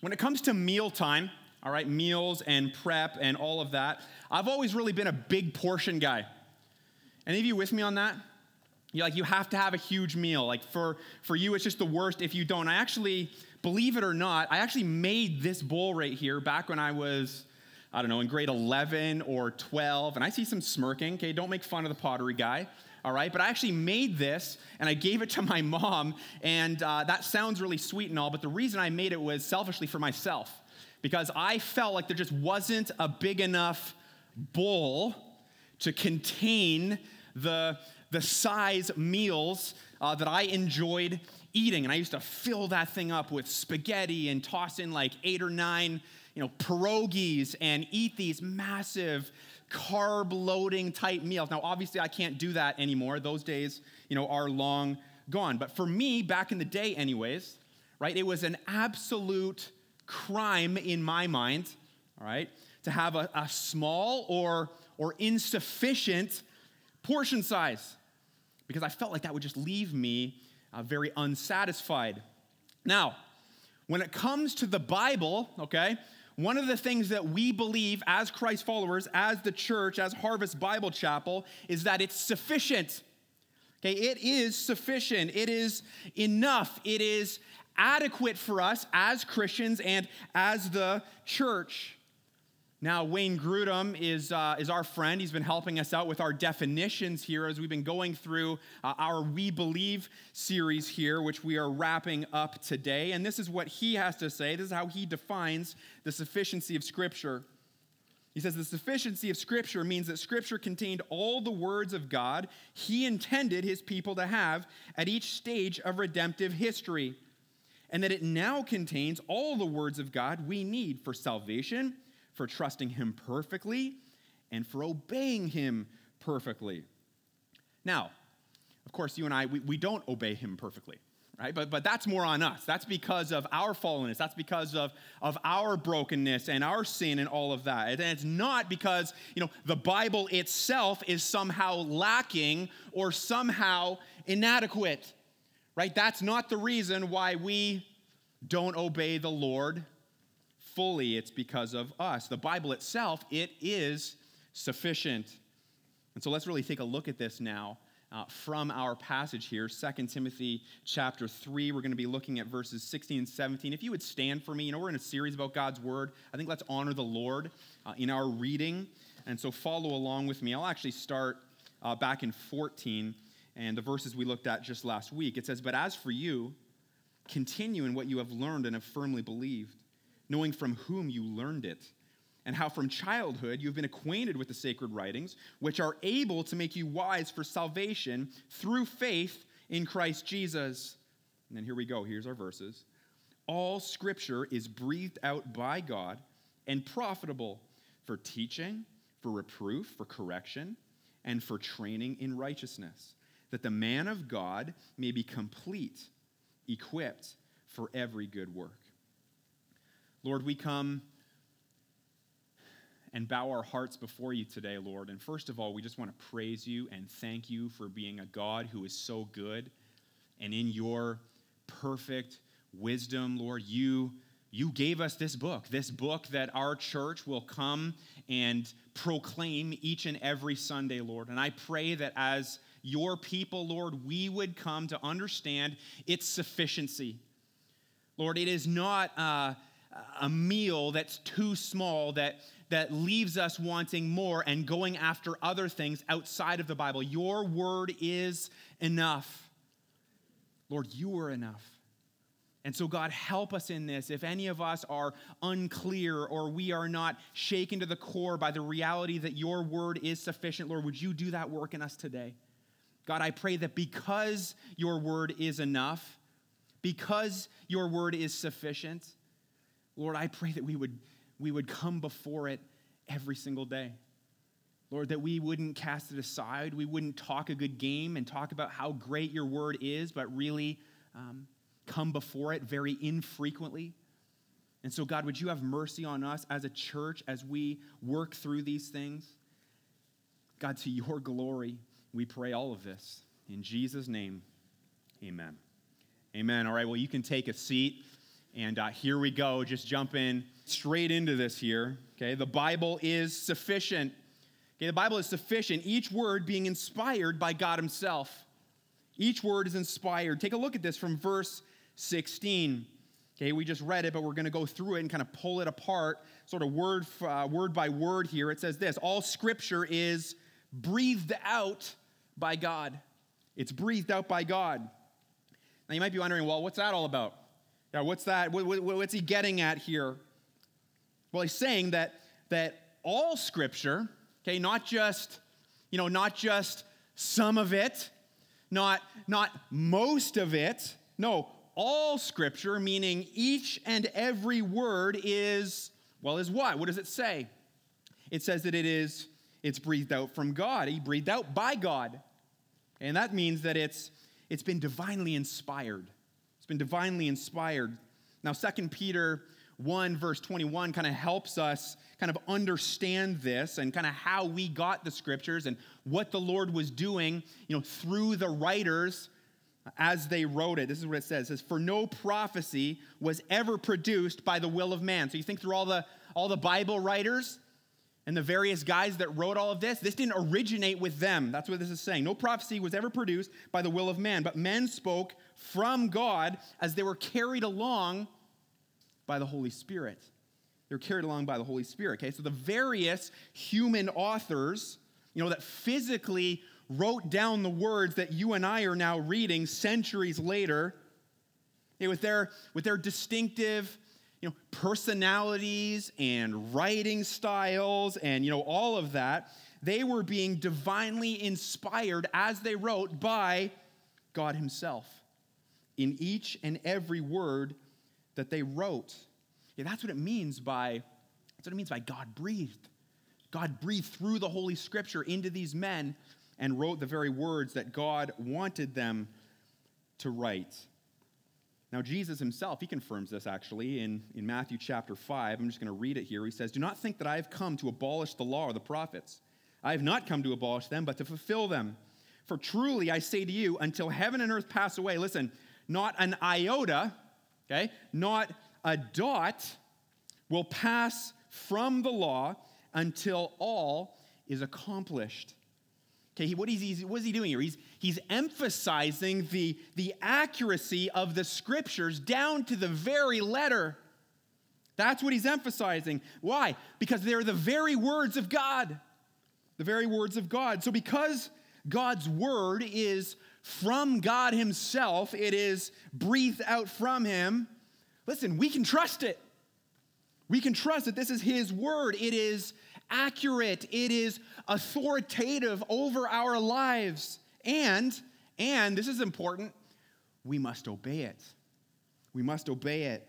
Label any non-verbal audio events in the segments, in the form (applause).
when it comes to mealtime, all right, meals and prep and all of that, I've always really been a big portion guy. Any of you with me on that? You like you have to have a huge meal. Like for for you, it's just the worst if you don't. I actually, believe it or not, I actually made this bowl right here back when I was, I don't know, in grade 11 or 12. And I see some smirking. Okay, don't make fun of the pottery guy. All right, but I actually made this and I gave it to my mom, and uh, that sounds really sweet and all. But the reason I made it was selfishly for myself because I felt like there just wasn't a big enough bowl to contain the, the size meals uh, that I enjoyed eating. And I used to fill that thing up with spaghetti and toss in like eight or nine, you know, pierogies and eat these massive carb loading type meals. Now, obviously, I can't do that anymore. Those days, you know, are long gone. But for me, back in the day, anyways, right, it was an absolute crime in my mind, all right, to have a, a small or, or insufficient portion size because I felt like that would just leave me uh, very unsatisfied. Now, when it comes to the Bible, okay, one of the things that we believe as Christ followers, as the church, as Harvest Bible Chapel, is that it's sufficient. Okay, it is sufficient. It is enough. It is adequate for us as Christians and as the church. Now, Wayne Grudem is, uh, is our friend. He's been helping us out with our definitions here as we've been going through uh, our We Believe series here, which we are wrapping up today. And this is what he has to say. This is how he defines the sufficiency of Scripture. He says the sufficiency of Scripture means that Scripture contained all the words of God he intended his people to have at each stage of redemptive history, and that it now contains all the words of God we need for salvation for trusting Him perfectly, and for obeying Him perfectly. Now, of course, you and I, we, we don't obey Him perfectly. Right? But, but that's more on us. That's because of our fallenness. That's because of, of our brokenness and our sin and all of that. And it's not because, you know, the Bible itself is somehow lacking or somehow inadequate. Right? That's not the reason why we don't obey the Lord fully, it's because of us. The Bible itself, it is sufficient. And so let's really take a look at this now. Uh, from our passage here 2 timothy chapter 3 we're going to be looking at verses 16 and 17 if you would stand for me you know we're in a series about god's word i think let's honor the lord uh, in our reading and so follow along with me i'll actually start uh, back in 14 and the verses we looked at just last week it says but as for you continue in what you have learned and have firmly believed knowing from whom you learned it, and how from childhood you've been acquainted with the sacred writings, which are able to make you wise for salvation through faith in Christ Jesus. And then here we go. Here's our verses. All scripture is breathed out by God and profitable for teaching, for reproof, for correction, and for training in righteousness, that the man of God may be complete, equipped for every good work. Lord, we come and bow our hearts before you today, Lord. And first of all, we just want to praise you and thank you for being a God who is so good. And in your perfect wisdom, Lord, you, you gave us this book, this book that our church will come and proclaim each and every Sunday, Lord. And I pray that as your people, Lord, we would come to understand its sufficiency. Lord, it is not. Uh, a meal that's too small that, that leaves us wanting more and going after other things outside of the Bible. Your word is enough. Lord, you are enough. And so, God, help us in this. If any of us are unclear or we are not shaken to the core by the reality that your word is sufficient, Lord, would you do that work in us today? God, I pray that because your word is enough, because your word is sufficient, Lord, I pray that we would, we would come before it every single day. Lord, that we wouldn't cast it aside. We wouldn't talk a good game and talk about how great your word is, but really um, come before it very infrequently. And so, God, would you have mercy on us as a church as we work through these things? God, to your glory, we pray all of this. In Jesus' name, amen. Amen. All right, well, you can take a seat. And uh, here we go, just jumping straight into this here. Okay, the Bible is sufficient. Okay, the Bible is sufficient, each word being inspired by God Himself. Each word is inspired. Take a look at this from verse 16. Okay, we just read it, but we're going to go through it and kind of pull it apart, sort of word, uh, word by word here. It says this All scripture is breathed out by God. It's breathed out by God. Now you might be wondering, well, what's that all about? Yeah, what's that? What, what, what's he getting at here? Well, he's saying that, that all scripture, okay, not just, you know, not just some of it, not, not most of it, no, all scripture, meaning each and every word is, well, is what? What does it say? It says that it is, it's breathed out from God. He breathed out by God. And that means that it's, it's been divinely inspired. Been divinely inspired. Now, 2 Peter 1, verse 21, kind of helps us kind of understand this and kind of how we got the scriptures and what the Lord was doing, you know, through the writers as they wrote it. This is what it says. It says, For no prophecy was ever produced by the will of man. So you think through all the all the Bible writers, and the various guys that wrote all of this, this didn't originate with them. That's what this is saying. No prophecy was ever produced by the will of man, but men spoke from God as they were carried along by the Holy Spirit. They were carried along by the Holy Spirit. Okay, so the various human authors, you know, that physically wrote down the words that you and I are now reading centuries later, with their with their distinctive you know, personalities and writing styles and, you know, all of that, they were being divinely inspired as they wrote by God Himself in each and every word that they wrote. Yeah, that's what it means by that's what it means by God breathed. God breathed through the Holy Scripture into these men and wrote the very words that God wanted them to write. Now, Jesus himself, he confirms this actually in, in Matthew chapter 5. I'm just going to read it here. He says, Do not think that I have come to abolish the law or the prophets. I have not come to abolish them, but to fulfill them. For truly I say to you, until heaven and earth pass away, listen, not an iota, okay, not a dot will pass from the law until all is accomplished. Okay, what is, he, what is he doing here? He's, he's emphasizing the, the accuracy of the scriptures down to the very letter. That's what he's emphasizing. Why? Because they're the very words of God. The very words of God. So, because God's word is from God Himself, it is breathed out from Him, listen, we can trust it. We can trust that this is His word. It is accurate, it is authoritative over our lives. And, and this is important, we must obey it. We must obey it.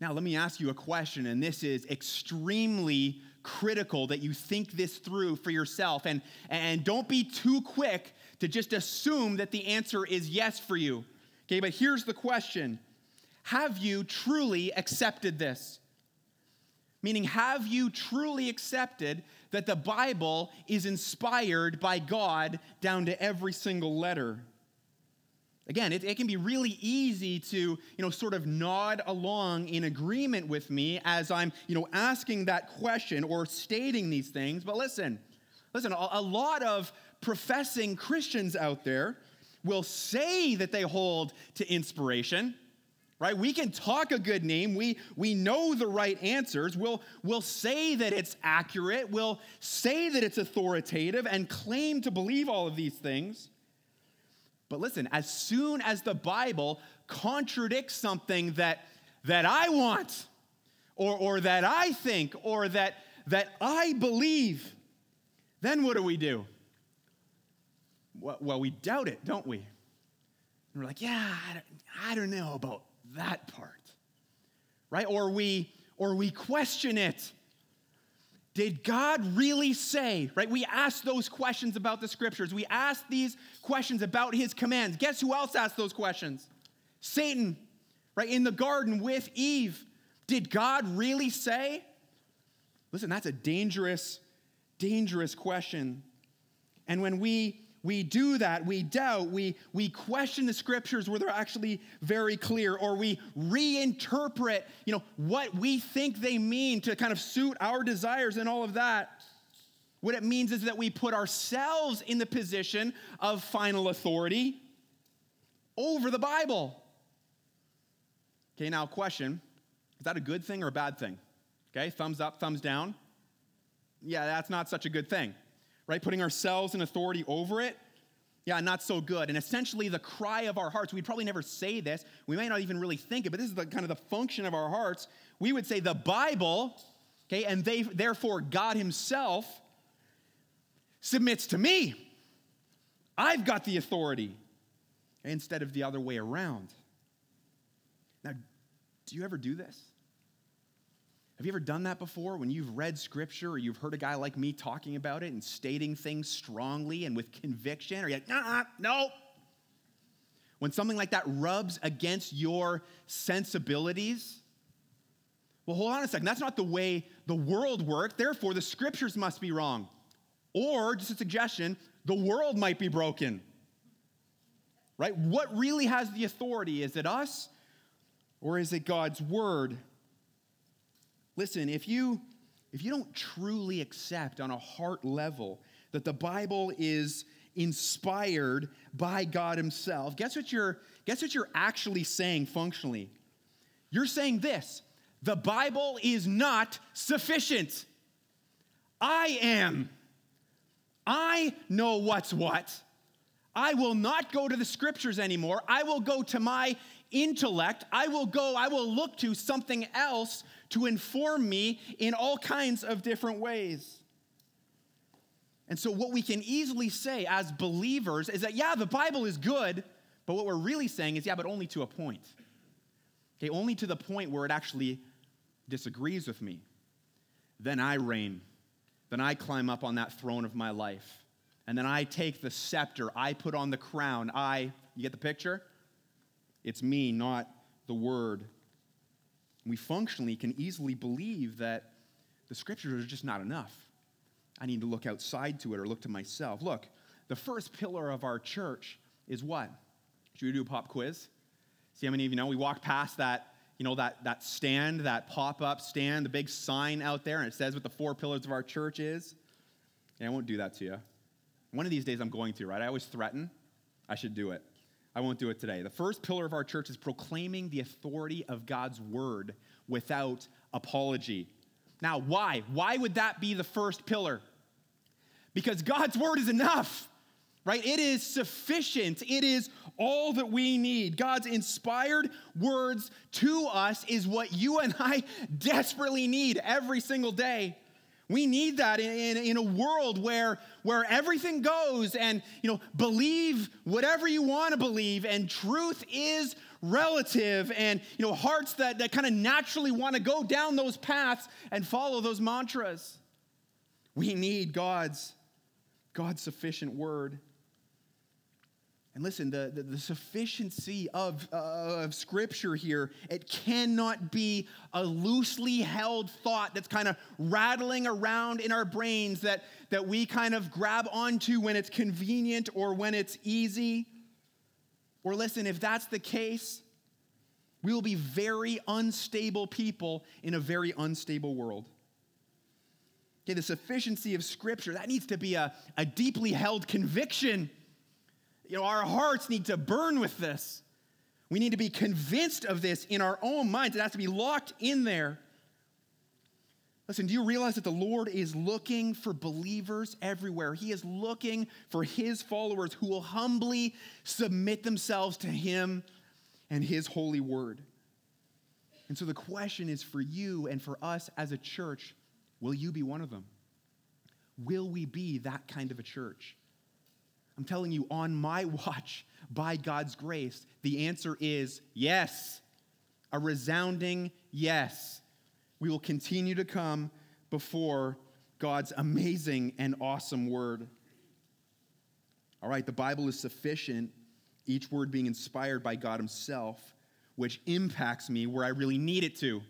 Now, let me ask you a question, and this is extremely critical that you think this through for yourself. And, and don't be too quick to just assume that the answer is yes for you. Okay, but here's the question Have you truly accepted this? Meaning, have you truly accepted that the Bible is inspired by God down to every single letter? Again, it, it, can be really easy to, you know, sort of nod along in agreement with me as I'm, you know, asking that question or stating these things. But listen, listen, a, a lot of professing Christians out there will say that they hold to inspiration, right? We can talk a good name. We, we know the right answers. We'll, we'll say that it's accurate. We'll say that it's authoritative and claim to believe all of these things. But listen, as soon as the Bible contradicts something that, that I want, or, or that I think, or that, that I believe, then what do we do? Well, we doubt it, don't we? And we're like, yeah, I don't, I don't know about that part. Right? Or we or we question it. Did God really say, right? We ask those questions about the scriptures. We ask these questions about his commands. Guess who else asked those questions? Satan, right? In the garden with Eve. Did God really say? Listen, that's a dangerous, dangerous question. And when we we do that. We doubt. We, we question the scriptures where they're actually very clear, or we reinterpret, you know, what we think they mean to kind of suit our desires and all of that. What it means is that we put ourselves in the position of final authority over the Bible. Okay, now question is that a good thing or a bad thing? Okay, thumbs up, thumbs down. Yeah, that's not such a good thing right? Putting ourselves in authority over it. Yeah, not so good. And essentially, the cry of our hearts, we'd probably never say this. We may not even really think it, but this is the kind of the function of our hearts. We would say the Bible, okay, and they, therefore God Himself submits to me. I've got the authority instead of the other way around. Now, do you ever do this? Have you ever done that before when you've read scripture or you've heard a guy like me talking about it and stating things strongly and with conviction? Or you're like, nah, no. When something like that rubs against your sensibilities, well, hold on a second. That's not the way the world works. Therefore, the scriptures must be wrong. Or, just a suggestion, the world might be broken. Right? What really has the authority? Is it us or is it God's word? Listen, if you if you don't truly accept on a heart level that the Bible is inspired by God himself, guess what you're guess what you're actually saying functionally? You're saying this, the Bible is not sufficient. I am. I know what's what. I will not go to the scriptures anymore. I will go to my intellect. I will go, I will look to something else to inform me in all kinds of different ways. And so, what we can easily say as believers is that, yeah, the Bible is good, but what we're really saying is, yeah, but only to a point. Okay, only to the point where it actually disagrees with me. Then I reign. Then I climb up on that throne of my life. And then I take the scepter, I put on the crown. I, you get the picture? It's me, not the word we functionally can easily believe that the scriptures are just not enough. I need to look outside to it or look to myself. Look, the first pillar of our church is what? Should we do a pop quiz? See how many of you know? We walk past that, you know, that, that stand, that pop-up stand, the big sign out there, and it says what the four pillars of our church is. And I won't do that to you. One of these days I'm going to, right? I always threaten. I should do it. I won't do it today. The first pillar of our church is proclaiming the authority of God's word without apology. Now, why? Why would that be the first pillar? Because God's word is enough, right? It is sufficient. It is all that we need. God's inspired words to us is what you and I (laughs) desperately need every single day. We need that in, in, in, a world where, where everything goes and, you know, believe whatever you want to believe and truth is relative and, you know, hearts that, that kind of naturally want to go down those paths and follow those mantras. We need God's, God's sufficient word. And listen, the, the, the sufficiency of, uh, of Scripture here, it cannot be a loosely held thought that's kind of rattling around in our brains that, that we kind of grab onto when it's convenient or when it's easy. Or listen, if that's the case, we will be very unstable people in a very unstable world. Okay, the sufficiency of Scripture, that needs to be a, a deeply held conviction you know, our hearts need to burn with this. We need to be convinced of this in our own minds. It has to be locked in there. Listen, do you realize that the Lord is looking for believers everywhere? He is looking for his followers who will humbly submit themselves to him and his holy word. And so the question is for you and for us as a church will you be one of them? Will we be that kind of a church? I'm telling you, on my (laughs) watch, by God's grace, the answer is yes. A resounding yes. We will continue to come before God's amazing and awesome word. All right, the Bible is sufficient, each word being inspired by God Himself, which impacts me where I really need it to.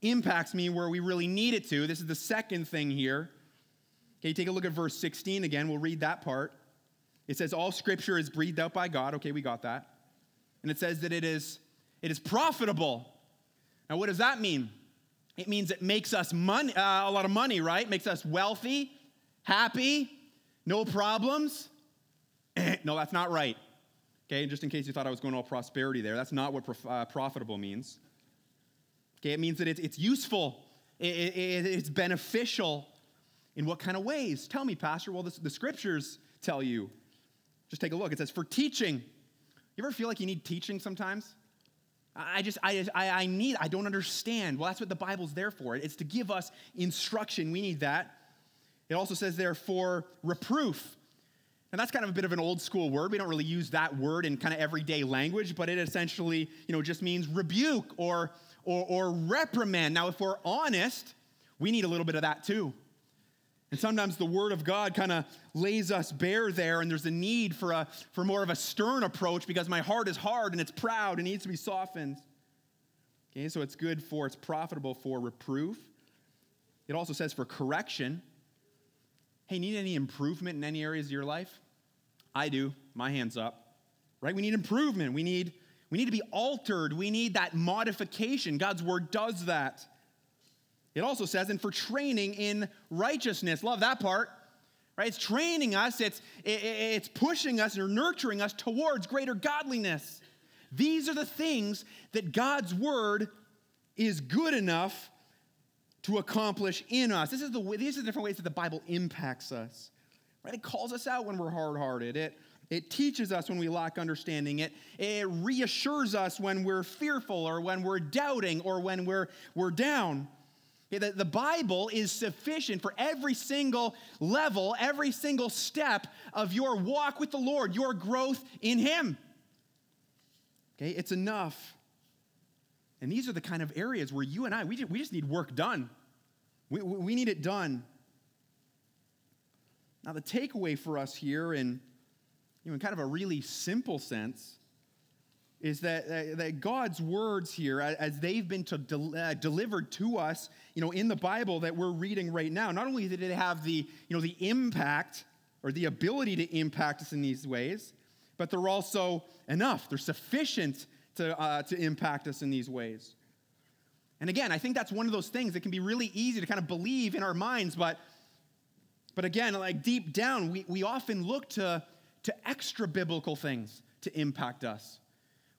Impacts me where we really need it to. This is the second thing here. Okay, take a look at verse 16 again. We'll read that part. It says all scripture is breathed out by God. Okay, we got that. And it says that it is, it is profitable. Now, what does that mean? It means it makes us money, uh, a lot of money, right? Makes us wealthy, happy, no problems. (clears throat) no, that's not right. Okay, and just in case you thought I was going all prosperity there, that's not what prof- uh, profitable means. Okay, it means that it's, it's useful, it, it, it's beneficial. In what kind of ways? Tell me, Pastor. Well, the scriptures tell you. Just take a look. It says, for teaching. You ever feel like you need teaching sometimes? I just, I, I, I need, I don't understand. Well, that's what the Bible's there for. It's to give us instruction. We need that. It also says there for reproof. And that's kind of a bit of an old school word. We don't really use that word in kind of everyday language, but it essentially, you know, just means rebuke or, or, or reprimand. Now, if we're honest, we need a little bit of that too. And sometimes the word of God kind of lays us bare there, and there's a need for, a, for more of a stern approach because my heart is hard and it's proud and needs to be softened. Okay, so it's good for, it's profitable for reproof. It also says for correction. Hey, need any improvement in any areas of your life? I do. My hands up. Right? We need improvement. We need, we need to be altered. We need that modification. God's word does that. It also says, and for training in righteousness. Love that part. Right? It's training us, it's, it, it's pushing us or nurturing us towards greater godliness. These are the things that God's word is good enough to accomplish in us. This is the, these are the different ways that the Bible impacts us. Right? It calls us out when we're hard hearted. It, it teaches us when we lack understanding. It, it reassures us when we're fearful or when we're doubting or when we're, we're down. The, the Bible is sufficient for every single level, every single step of your walk with the Lord, your growth in Him. Okay, it's enough. And these are the kind of areas where you and I, we just, we just need work done. We, we need it done. Now, the takeaway for us here, in, you know, in kind of a really simple sense, is that, that God's words here, as they've been to del- uh, delivered to us, you know, in the Bible that we're reading right now, not only did it have the, you know, the impact or the ability to impact us in these ways, but they're also enough. They're sufficient to, uh, to impact us in these ways. And again, I think that's one of those things that can be really easy to kind of believe in our minds, but, but again, like deep down, we, we often look to, to extra biblical things to impact us.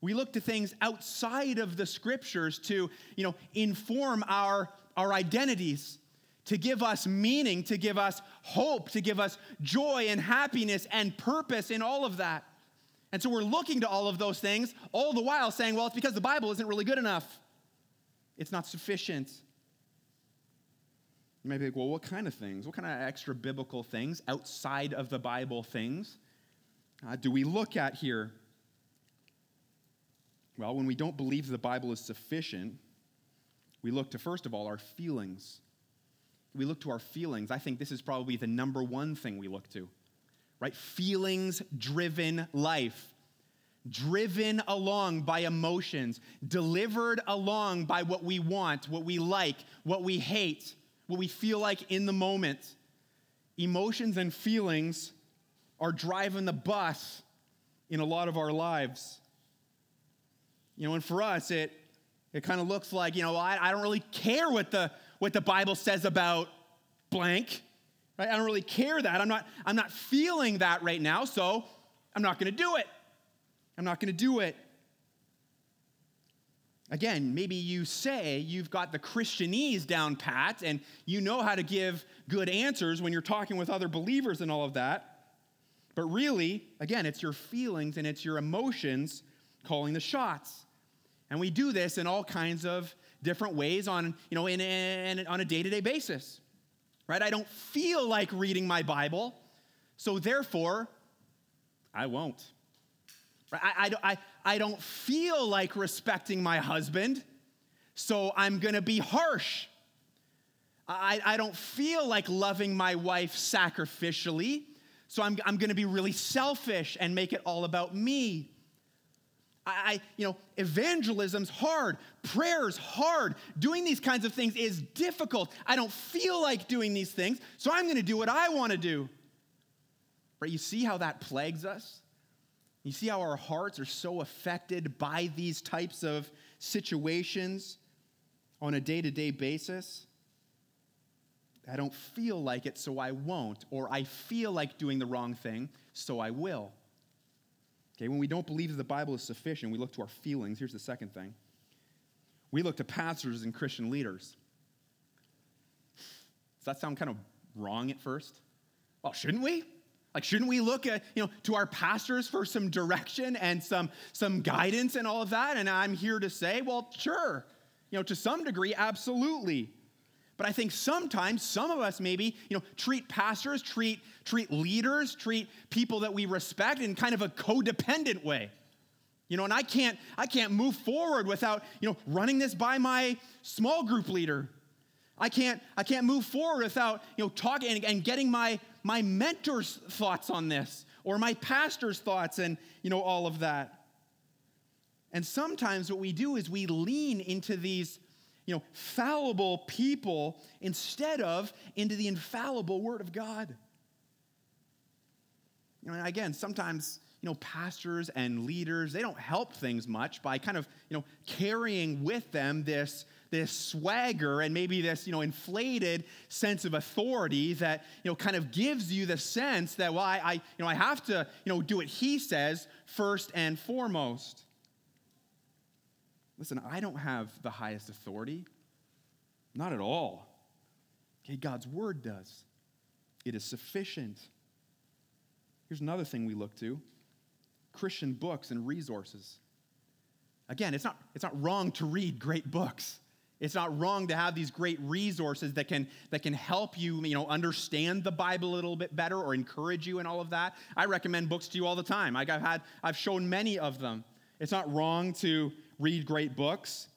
We look to things outside of the scriptures to, you know, inform our, our identities, to give us meaning, to give us hope, to give us joy and happiness and purpose in all of that. And so we're looking to all of those things, all the while saying, well, it's because the Bible isn't really good enough. It's not sufficient. You might be like, well, what kind of things? What kind of extra biblical things, outside of the Bible things, uh, do we look at here? Well, when we don't believe the Bible is sufficient, we look to, first of all, our feelings. We look to our feelings. I think this is probably the number one thing we look to, right? Feelings driven life. Driven along by emotions, delivered along by what we want, what we like, what we hate, what we feel like in the moment. Emotions and feelings are driving the bus in a lot of our lives. You know, and for us, it, it kind of looks like, you know, I, I don't really care what the, what the Bible says about blank. Right? I don't really care that. I'm not, I'm not feeling that right now, so I'm not going to do it. I'm not going to do it. Again, maybe you say you've got the Christianese down pat and you know how to give good answers when you're talking with other believers and all of that. But really, again, it's your feelings and it's your emotions calling the shots. And we do this in all kinds of different ways on, you know, in, in, on a day-to-day basis. Right? I don't feel like reading my Bible, so therefore, I won't. Right? I, I, I, I don't feel like respecting my husband, so I'm going to be harsh. I, I don't feel like loving my wife sacrificially, so I'm, I'm going to be really selfish and make it all about me. I, you know, evangelism's hard, prayer's hard. Doing these kinds of things is difficult. I don't feel like doing these things, so I'm going to do what I want to do. Right? You see how that plagues us? You see how our hearts are so affected by these types of situations on a day to day basis? I don't feel like it, so I won't. Or I feel like doing the wrong thing, so I will. Okay, when we don't believe that the Bible is sufficient, we look to our feelings. Here's the second thing we look to pastors and Christian leaders. Does that sound kind of wrong at first? Well, shouldn't we? Like, shouldn't we look at, you know, to our pastors for some direction and some, some guidance and all of that? And I'm here to say, well, sure. You know, to some degree, absolutely. But I think sometimes some of us maybe, you know, treat pastors, treat, treat leaders, treat people that we respect in kind of a codependent way. You know, and I can't, I can't move forward without, you know, running this by my small group leader. I can't, I can't move forward without, you know, talking and, and getting my, my mentor's thoughts on this or my pastor's thoughts and, you know, all of that. And sometimes what we do is we lean into these, you know, fallible people instead of into the infallible Word of God. You know, again, sometimes, you know, pastors and leaders, they don't help things much by kind of, you know, carrying with them this this swagger and maybe this, you know, inflated sense of authority that, you know, kind of gives you the sense that, well, I, I you know, I have to, you know, do what he says first and foremost. Listen, I don't have the highest authority. Not at all. Okay, God's word does. It is sufficient. Here's another thing we look to Christian books and resources. Again, it's not, it's not wrong to read great books. It's not wrong to have these great resources that can, that can help you, you know, understand the Bible a little bit better or encourage you and all of that. I recommend books to you all the time. I've had, I've shown many of them. It's not wrong to read great books.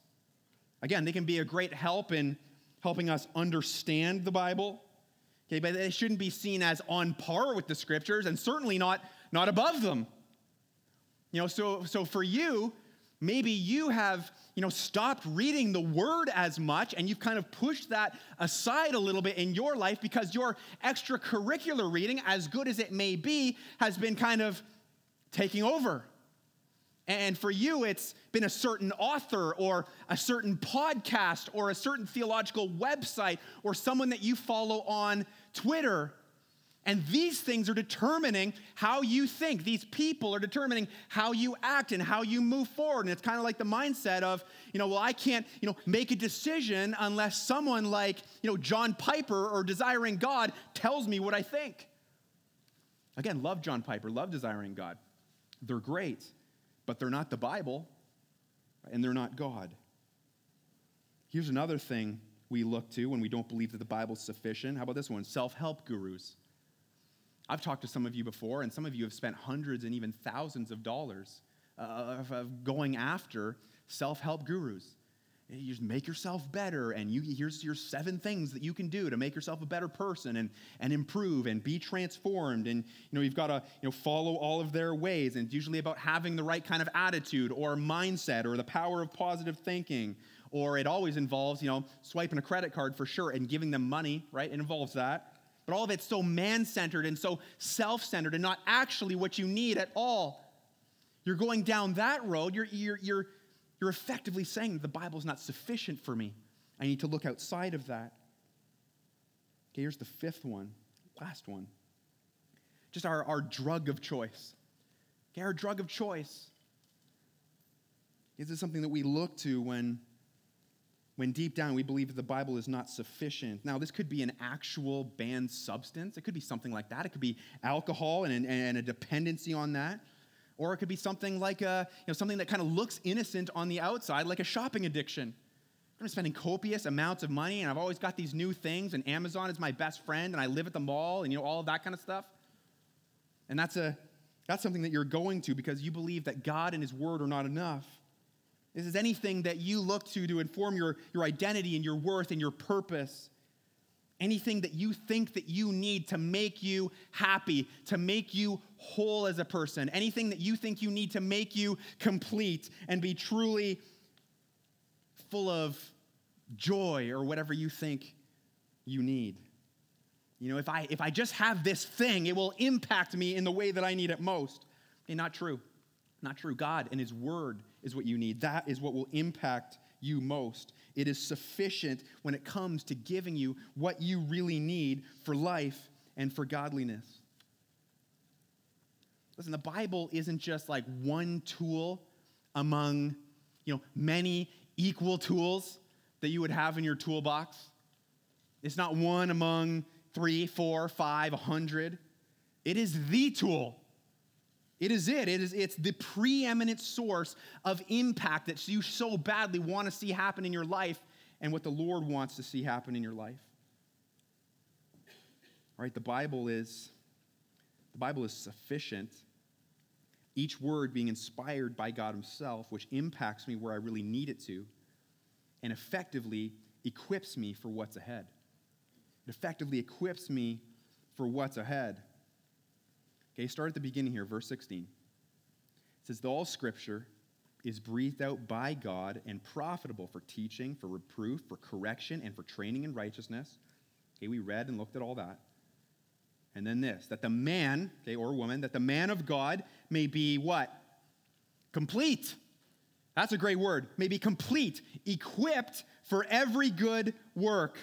Again, they can be a great help in helping us understand the Bible. Okay, but they shouldn't be seen as on par with the scriptures and certainly not, not above them. You know, so, so for you, maybe you have you know stopped reading the word as much and you've kind of pushed that aside a little bit in your life because your extracurricular reading as good as it may be has been kind of taking over and for you it's been a certain author or a certain podcast or a certain theological website or someone that you follow on twitter and these things are determining how you think. These people are determining how you act and how you move forward. And it's kind of like the mindset of, you know, well, I can't, you know, make a decision unless someone like, you know, John Piper or Desiring God tells me what I think. Again, love John Piper, love Desiring God. They're great, but they're not the Bible, and they're not God. Here's another thing we look to when we don't believe that the Bible's sufficient. How about this one? Self help gurus. I've talked to some of you before, and some of you have spent hundreds and even thousands of dollars uh, of, going after self help gurus. You just make yourself better, and you, here's your seven things that you can do to make yourself a better person and, and improve and be transformed. And you know, you've got to you know, follow all of their ways, and it's usually about having the right kind of attitude or mindset or the power of positive thinking. Or it always involves, you know, swiping a credit card for sure and giving them money, right? It involves that. But all of it's so man centered and so self centered and not actually what you need at all. You're going down that road, you're, you're, you're, you're effectively saying the Bible's not sufficient for me. I need to look outside of that. Okay, here's the fifth one, last one. Just our, our drug of choice. Okay, our drug of choice. Is this something that we look to when when deep down we believe that the Bible is not sufficient. Now, this could be an actual banned substance. It could be something like that. It could be alcohol and, and a dependency on that. Or it could be something like a, you know, something that kind of looks innocent on the outside, like a shopping addiction. I'm spending copious amounts of money, and I've always got these new things, and Amazon is my best friend, and I live at the mall, and you know all of that kind of stuff. And that's a that's something that you're going to because you believe that God and His Word are not enough. This is anything that you look to to inform your, your identity and your worth and your purpose. Anything that you think that you need to make you happy, to make you whole as a person. Anything that you think you need to make you complete and be truly full of joy or whatever you think you need. You know, if I if I just have this thing, it will impact me in the way that I need it most. And not true. Not true. God and His Word is what you need. That is what will impact you most. It is sufficient when it comes to giving you what you really need for life and for godliness. Listen, the Bible isn't just like one tool among, you know, many equal tools that you would have in your toolbox. It's not one among three, four, five, a hundred. It is the tool. It is it. It is it's the preeminent source of impact that you so badly want to see happen in your life and what the Lord wants to see happen in your life. All right, the Bible is the Bible is sufficient. Each word being inspired by God Himself, which impacts me where I really need it to, and effectively equips me for what's ahead. It effectively equips me for what's ahead. Okay, start at the beginning here, verse 16. It says, All scripture is breathed out by God and profitable for teaching, for reproof, for correction, and for training in righteousness. Okay, we read and looked at all that. And then this, that the man, okay, or woman, that the man of God may be what? Complete. That's a great word. May be complete, equipped for every good work.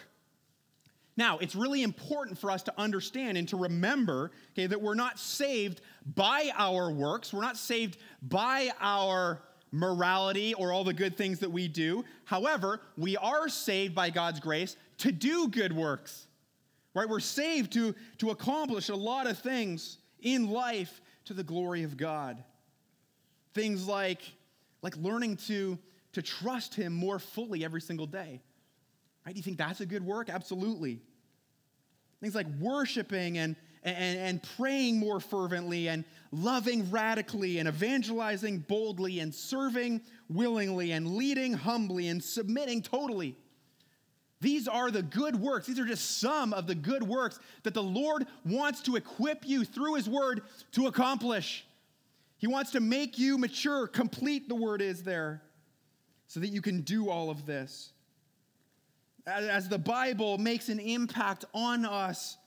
Now, it's really important for us to understand and to remember okay, that we're not saved by our works. We're not saved by our morality or all the good things that we do. However, we are saved by God's grace to do good works. Right? We're saved to, to accomplish a lot of things in life to the glory of God. Things like, like learning to, to trust Him more fully every single day. Right? Do you think that's a good work? Absolutely. Things like worshiping and, and, and praying more fervently and loving radically and evangelizing boldly and serving willingly and leading humbly and submitting totally. These are the good works. These are just some of the good works that the Lord wants to equip you through His Word to accomplish. He wants to make you mature, complete, the word is there, so that you can do all of this as the Bible makes an impact on us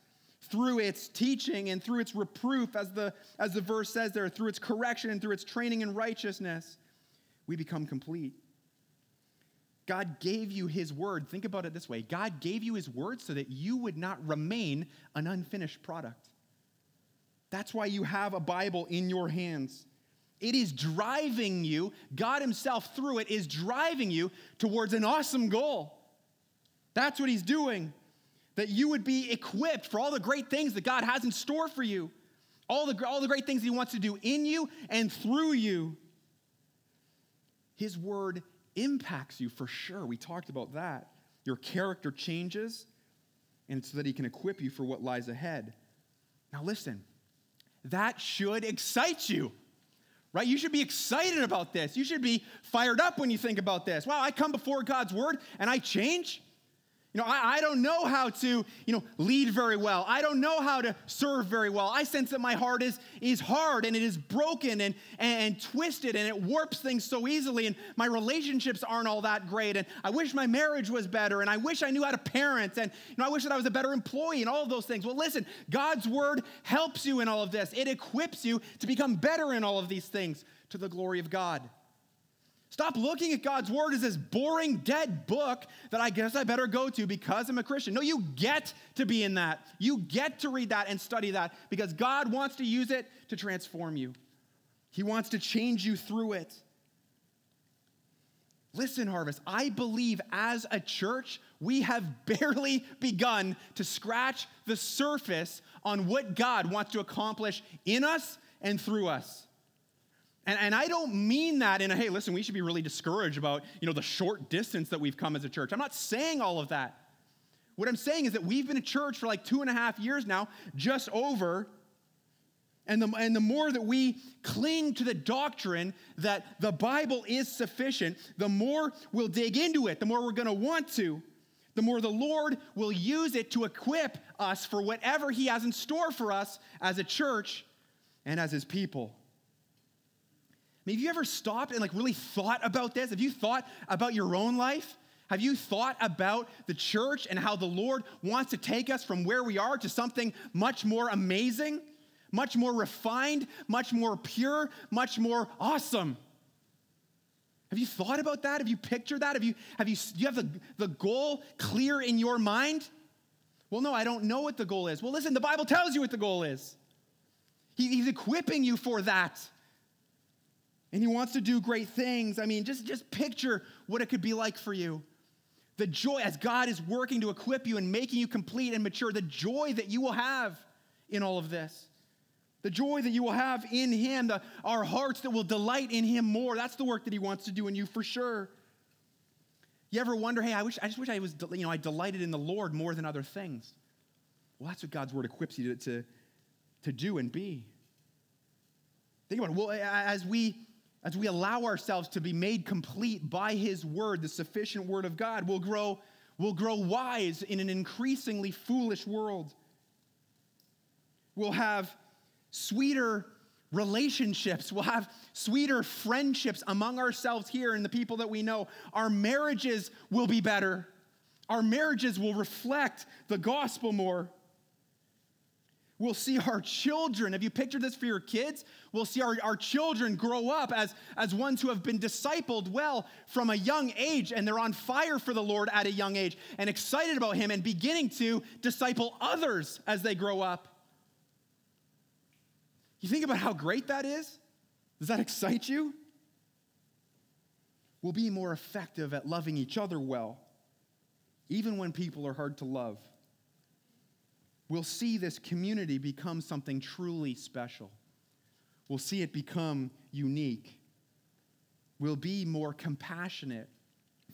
through its teaching and through its reproof, as the, as the verse says there, through its correction and through its training in righteousness, we become complete. God gave you his word. Think about it this way God gave you his word so that you would not remain an unfinished product. That's why you have a Bible in your hands. It is driving you, God Himself through it is driving you towards an awesome goal. That's what he's doing. That you would be equipped for all the great things that God has in store for you, all the, all the great things he wants to do in you and through you. His word impacts you for sure. We talked about that. Your character changes, and so that he can equip you for what lies ahead. Now, listen, that should excite you right? You should be excited about this. You should be fired up when you think about this. Wow, I come before God's word and I change. You know, I, I, don't know how to, you know, lead very well. I don't know how to serve very well. I sense that my heart is, is hard and it is broken and, and, and twisted and it warps things so easily and my relationships aren't all that great and I wish my marriage was better and I wish I knew how to parent and, you know, I wish that I was a better employee and all of those things. Well, listen, God's word helps you in all of this. It equips you to become better in all of these things to the glory of God. Stop looking at God's word as this boring, dead book that I guess I better go to because I'm a Christian. No, you get to be in that. You get to read that and study that because God wants to use it to transform you, He wants to change you through it. Listen, Harvest, I believe as a church, we have (laughs) barely begun to scratch the surface on what God wants to accomplish in us and through us. And, and I don't mean that in a, hey, listen, we should be really discouraged about, you know, the short distance that we've come as a church. I'm not saying all of that. What I'm saying is that we've been a church for like two and a half years now, just over. And the, and the more that we cling to the doctrine that the Bible is sufficient, the more we'll dig into it, the more we're going to want to, the more the Lord will use it to equip us for whatever He has in store for us as a church and as His people. Have you ever stopped and like really thought about this? Have you thought about your own life? Have you thought about the church and how the Lord wants to take us from where we are to something much more amazing, much more refined, much more pure, much more awesome? Have you thought about that? Have you pictured that? Have you, have you, do you have the, the goal clear in your mind? Well, no, I don't know what the goal is. Well, listen, the Bible tells you what the goal is. He, he's equipping you for that. And he wants to do great things. I mean, just, just picture what it could be like for you. The joy, as God is working to equip you and making you complete and mature, the joy that you will have in all of this. The joy that you will have in Him, the, our hearts that will delight in Him more. That's the work that He wants to do in you for sure. You ever wonder, hey, I wish I just wish I was, you know, I delighted in the Lord more than other things. Well, that's what God's word equips you to, to, to do and be. Think about it. Well, as we as we allow ourselves to be made complete by his word, the sufficient word of God, we'll grow, we'll grow wise in an increasingly foolish world. We'll have sweeter relationships. We'll have sweeter friendships among ourselves here and the people that we know. Our marriages will be better. Our marriages will reflect the gospel more. We'll see our children. Have you pictured this for your kids? We'll see our, our children grow up as, as ones who have been discipled well from a young age, and they're on fire for the Lord at a young age and excited about Him and beginning to disciple others as they grow up. You think about how great that is? Does that excite you? We'll be more effective at loving each other well, even when people are hard to love we'll see this community become something truly special. We'll see it become unique. We'll be more compassionate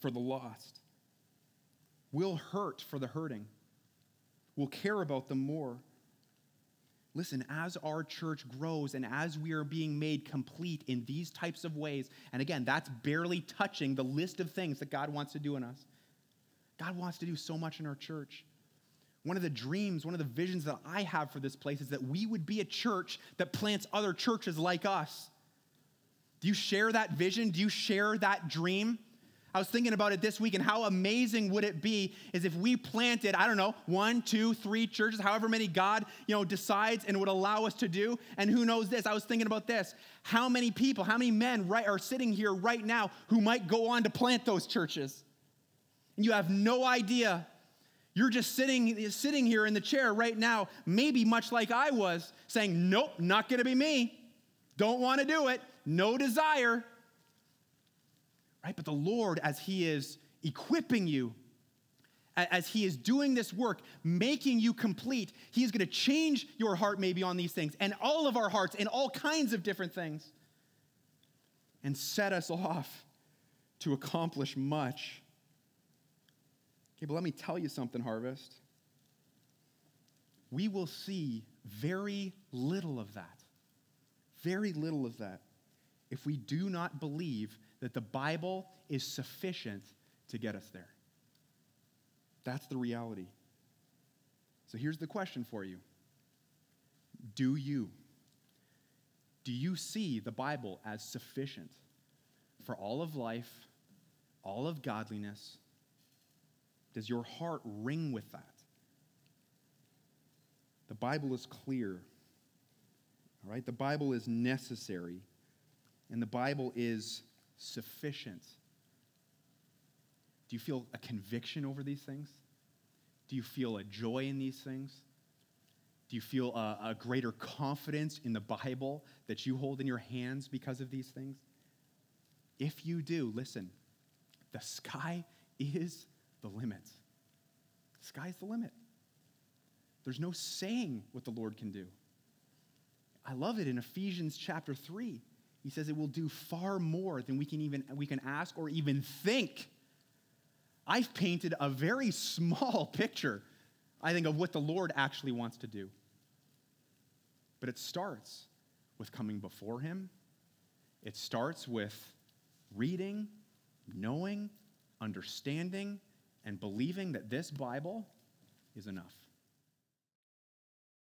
for the lost. We'll hurt for the hurting. We'll care about them more. Listen, as our church grows and as we are being made complete in these types of ways, and again, that's barely touching the list of things that God wants to do in us. God wants to do so much in our church. One of the dreams, one of the visions that I have for this place is that we would be a church that plants other churches like us. Do you share that vision? Do you share that dream? I was thinking about it this week, and how amazing would it be is if we planted, I don't know, one, two, three churches, however many God, you know, decides and would allow us to do. And who knows this? I was thinking about this. How many people, how many men right, are sitting here right now who might go on to plant those churches? And you have no idea you're just sitting, sitting here in the chair right now, maybe much like I was, saying, Nope, not gonna be me. Don't wanna do it. No desire. Right? But the Lord, as He is equipping you, as He is doing this work, making you complete, He is gonna change your heart maybe on these things and all of our hearts in all kinds of different things and set us off to accomplish much. Okay, but let me tell you something, Harvest. We will see very little of that. Very little of that if we do not believe that the Bible is sufficient to get us there. That's the reality. So here's the question for you Do you? Do you see the Bible as sufficient for all of life, all of godliness, does your heart ring with that? The Bible is clear. All right? The Bible is necessary, and the Bible is sufficient. Do you feel a conviction over these things? Do you feel a joy in these things? Do you feel a, a, greater confidence in the Bible that you hold in your hands because of these things? If you do, listen, the sky is the limit. Sky's the limit. There's no saying what the Lord can do. I love it in Ephesians chapter 3. He says it will do far more than we can even we can ask or even think. I've painted a very small (laughs) picture, I think, of what the Lord actually wants to do. But it starts with coming before Him. It starts with reading, knowing, understanding, and believing that this Bible is enough.